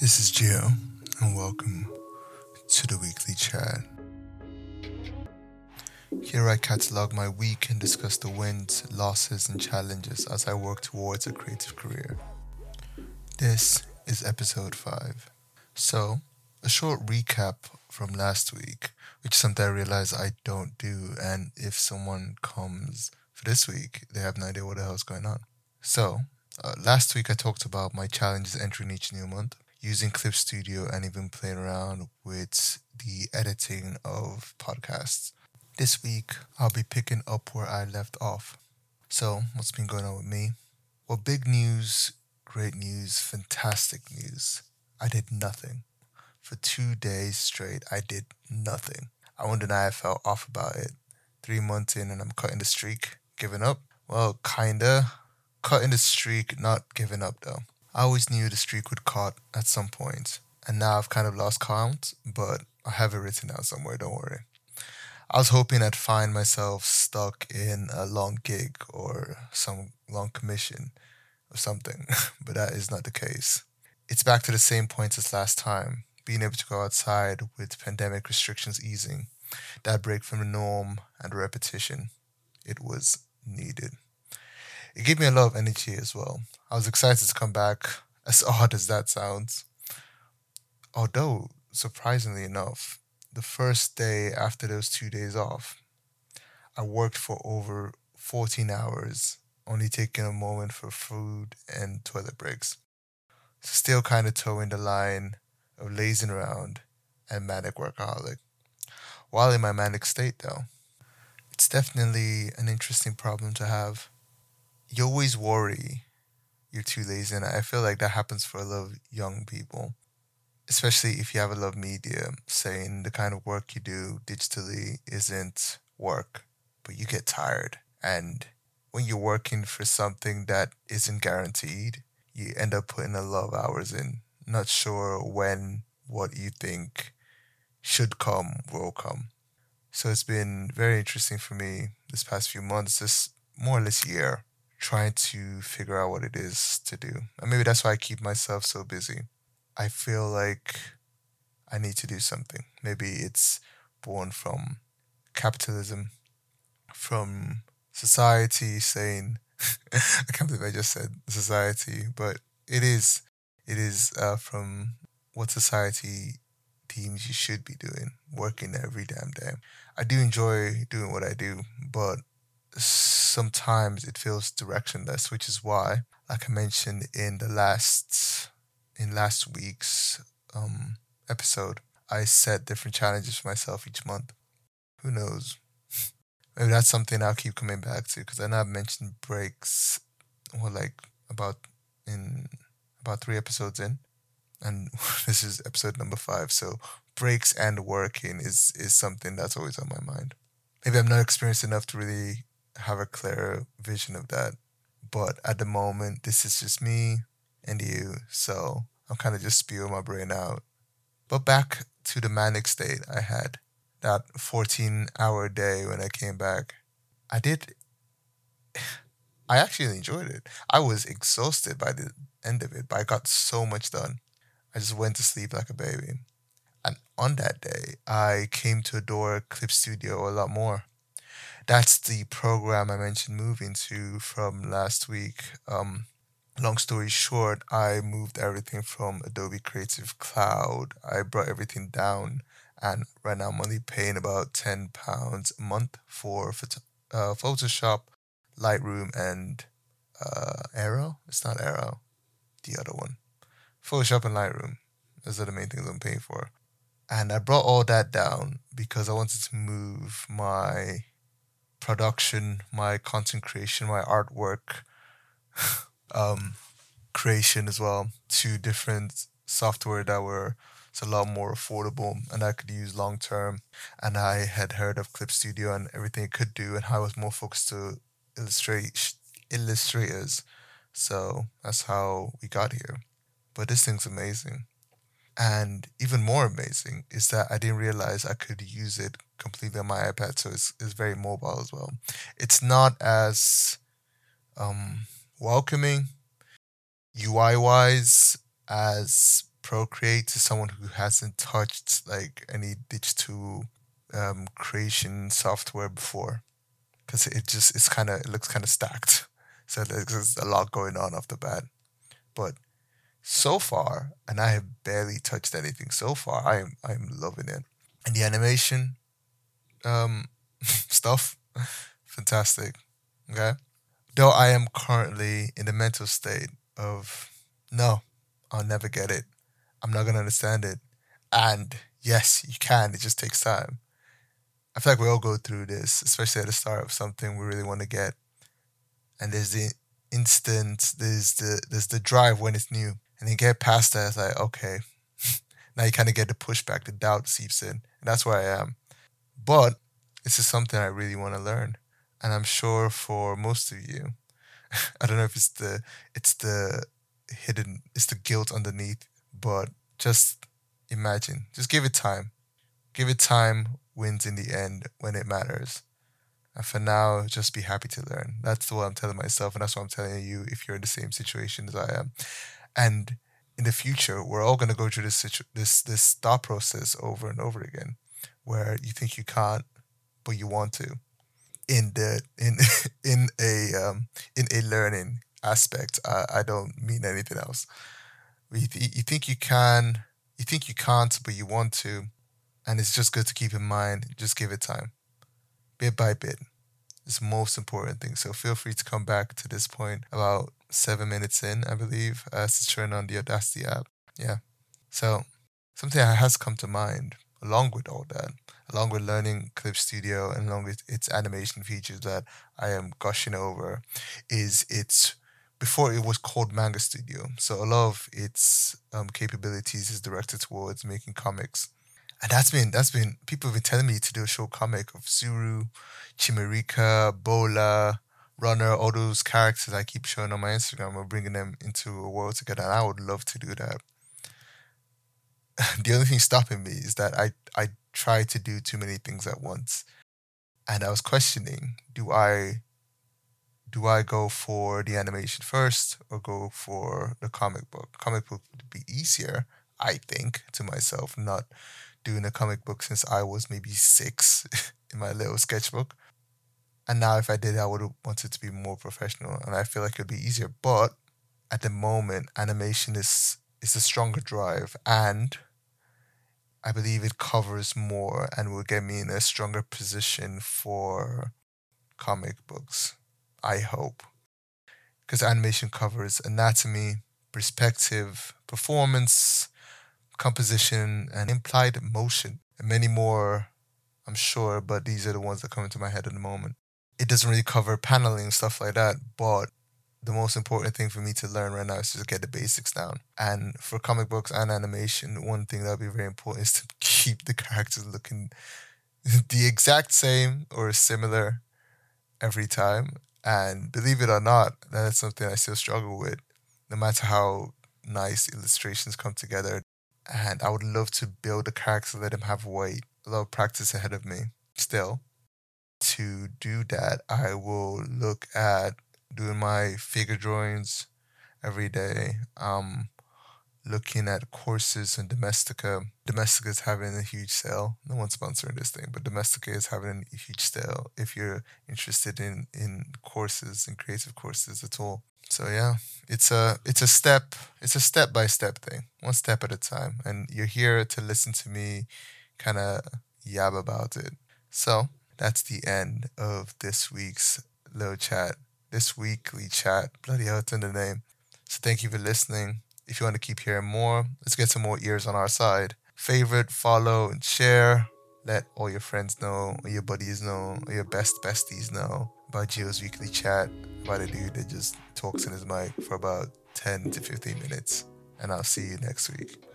This is Gio, and welcome to the weekly chat. Here I catalog my week and discuss the wins, losses, and challenges as I work towards a creative career. This is episode 5. So, a short recap from last week, which is something I realize I don't do, and if someone comes for this week, they have no idea what the hell's going on. So, uh, last week I talked about my challenges entering each new month using Clip Studio and even playing around with the editing of podcasts. This week, I'll be picking up where I left off. So, what's been going on with me? Well, big news, great news, fantastic news. I did nothing. For two days straight, I did nothing. I wonder why I felt off about it. Three months in, and I'm cutting the streak. Giving up? Well, kinda. Cutting the streak, not giving up though. I always knew the streak would cut at some point, and now I've kind of lost count, but I have it written down somewhere, don't worry. I was hoping I'd find myself stuck in a long gig or some long commission or something, but that is not the case. It's back to the same points as last time, being able to go outside with pandemic restrictions easing, that break from the norm and repetition. It was needed it gave me a lot of energy as well. I was excited to come back, as odd as that sounds. Although, surprisingly enough, the first day after those two days off, I worked for over 14 hours, only taking a moment for food and toilet breaks. So still kind of toeing the line of lazing around and manic workaholic. While in my manic state, though, it's definitely an interesting problem to have you always worry you're too lazy. And I feel like that happens for a lot of young people, especially if you have a lot of media saying the kind of work you do digitally isn't work, but you get tired. And when you're working for something that isn't guaranteed, you end up putting a lot of hours in, not sure when what you think should come will come. So it's been very interesting for me this past few months, this more or less year, trying to figure out what it is to do. And maybe that's why I keep myself so busy. I feel like I need to do something. Maybe it's born from capitalism, from society saying, I can't believe I just said society, but it is. It is uh, from what society deems you should be doing, working every damn day. I do enjoy doing what I do, but sometimes it feels directionless, which is why, like I mentioned in the last in last week's um, episode, I set different challenges for myself each month. Who knows? Maybe that's something I'll keep coming back to because I know I've mentioned breaks, or like about in about three episodes in, and this is episode number five. So breaks and working is is something that's always on my mind. Maybe I'm not experienced enough to really have a clearer vision of that. But at the moment, this is just me and you. So I'm kind of just spewing my brain out. But back to the manic state I had that 14 hour day when I came back. I did, I actually enjoyed it. I was exhausted by the end of it, but I got so much done. I just went to sleep like a baby. And on that day, I came to adore Clip Studio a lot more that's the program I mentioned moving to from last week. Um, long story short, I moved everything from Adobe Creative Cloud. I brought everything down, and right now I'm only paying about ten pounds a month for uh, Photoshop, Lightroom, and uh, Aero. It's not Aero, the other one. Photoshop and Lightroom. Those are the main things I'm paying for. And I brought all that down because I wanted to move my production, my content creation, my artwork um, creation as well to different software that were it's a lot more affordable and I could use long term. And I had heard of Clip Studio and everything it could do, and I was more focused to illustrate illustrators. So that's how we got here. But this thing's amazing. And even more amazing is that I didn't realize I could use it completely on my iPad, so it's, it's very mobile as well. It's not as um, welcoming UI wise as Procreate to someone who hasn't touched like any digital um, creation software before, because it just it's kind of it looks kind of stacked. So there's a lot going on off the bat, but so far, and I have barely touched anything so far. I am I'm loving it, and the animation, um, stuff, fantastic. Okay, though I am currently in the mental state of no, I'll never get it. I'm not gonna understand it, and yes, you can. It just takes time. I feel like we all go through this, especially at the start of something we really want to get. And there's the instant, there's the there's the drive when it's new, and you get past that. It's like okay, now you kind of get the pushback, the doubt seeps in, and that's where I am. But this is something I really want to learn, and I'm sure for most of you, I don't know if it's the it's the hidden, it's the guilt underneath, but just imagine, just give it time, give it time wins in the end when it matters. And for now, just be happy to learn. That's what I'm telling myself, and that's what I'm telling you if you're in the same situation as I am. And in the future, we're all going to go through this situ- this this thought process over and over again, where you think you can't, but you want to. In the in in a um, in a learning aspect, I, I don't mean anything else. You, th- you think you can, you think you can't, but you want to, and it's just good to keep in mind, just give it time. Bit by bit. It's the most important thing. So feel free to come back to this point about seven minutes in, I believe, to turn on the Audacity app. Yeah. So something that has come to mind along with all that, along with learning Clip Studio and along with its animation features that I am gushing over, is its before it was called Manga Studio. So a lot of its um, capabilities is directed towards making comics and that's been that's been people have been telling me to do a short comic of Zuru, Chimarika, Bola, Runner, all those characters I keep showing on my Instagram. We're bringing them into a world together, and I would love to do that. the only thing stopping me is that I I try to do too many things at once, and I was questioning: do I do I go for the animation first or go for the comic book? Comic book would be easier, I think, to myself, not doing a comic book since I was maybe six in my little sketchbook. And now, if I did, I would want it to be more professional, and I feel like it'd be easier. But at the moment, animation is is a stronger drive, and I believe it covers more and will get me in a stronger position for comic books. I hope, because animation covers anatomy, perspective, performance, composition, and implied motion, and many more, I'm sure, but these are the ones that come into my head at the moment. It doesn't really cover paneling stuff like that, but the most important thing for me to learn right now is to get the basics down. And for comic books and animation, one thing that would be very important is to keep the characters looking the exact same or similar every time. And believe it or not, that's something I still struggle with. No matter how nice illustrations come together, and I would love to build a character, let him have weight, a lot of practice ahead of me. Still, to do that, I will look at doing my figure drawings every day. Um, looking at courses in Domestika. Domestika is having a huge sale. No one's sponsoring this thing, but Domestika is having a huge sale if you're interested in in courses and creative courses at all. So yeah, it's a it's a step it's a step by step thing, one step at a time, and you're here to listen to me, kind of yab about it. So that's the end of this week's little chat, this weekly chat. Bloody hell, it's in the name. So thank you for listening. If you want to keep hearing more, let's get some more ears on our side. Favorite, follow, and share. Let all your friends know, or your buddies know, or your best besties know about Gio's weekly chat about a dude that just talks in his mic for about 10 to 15 minutes. And I'll see you next week.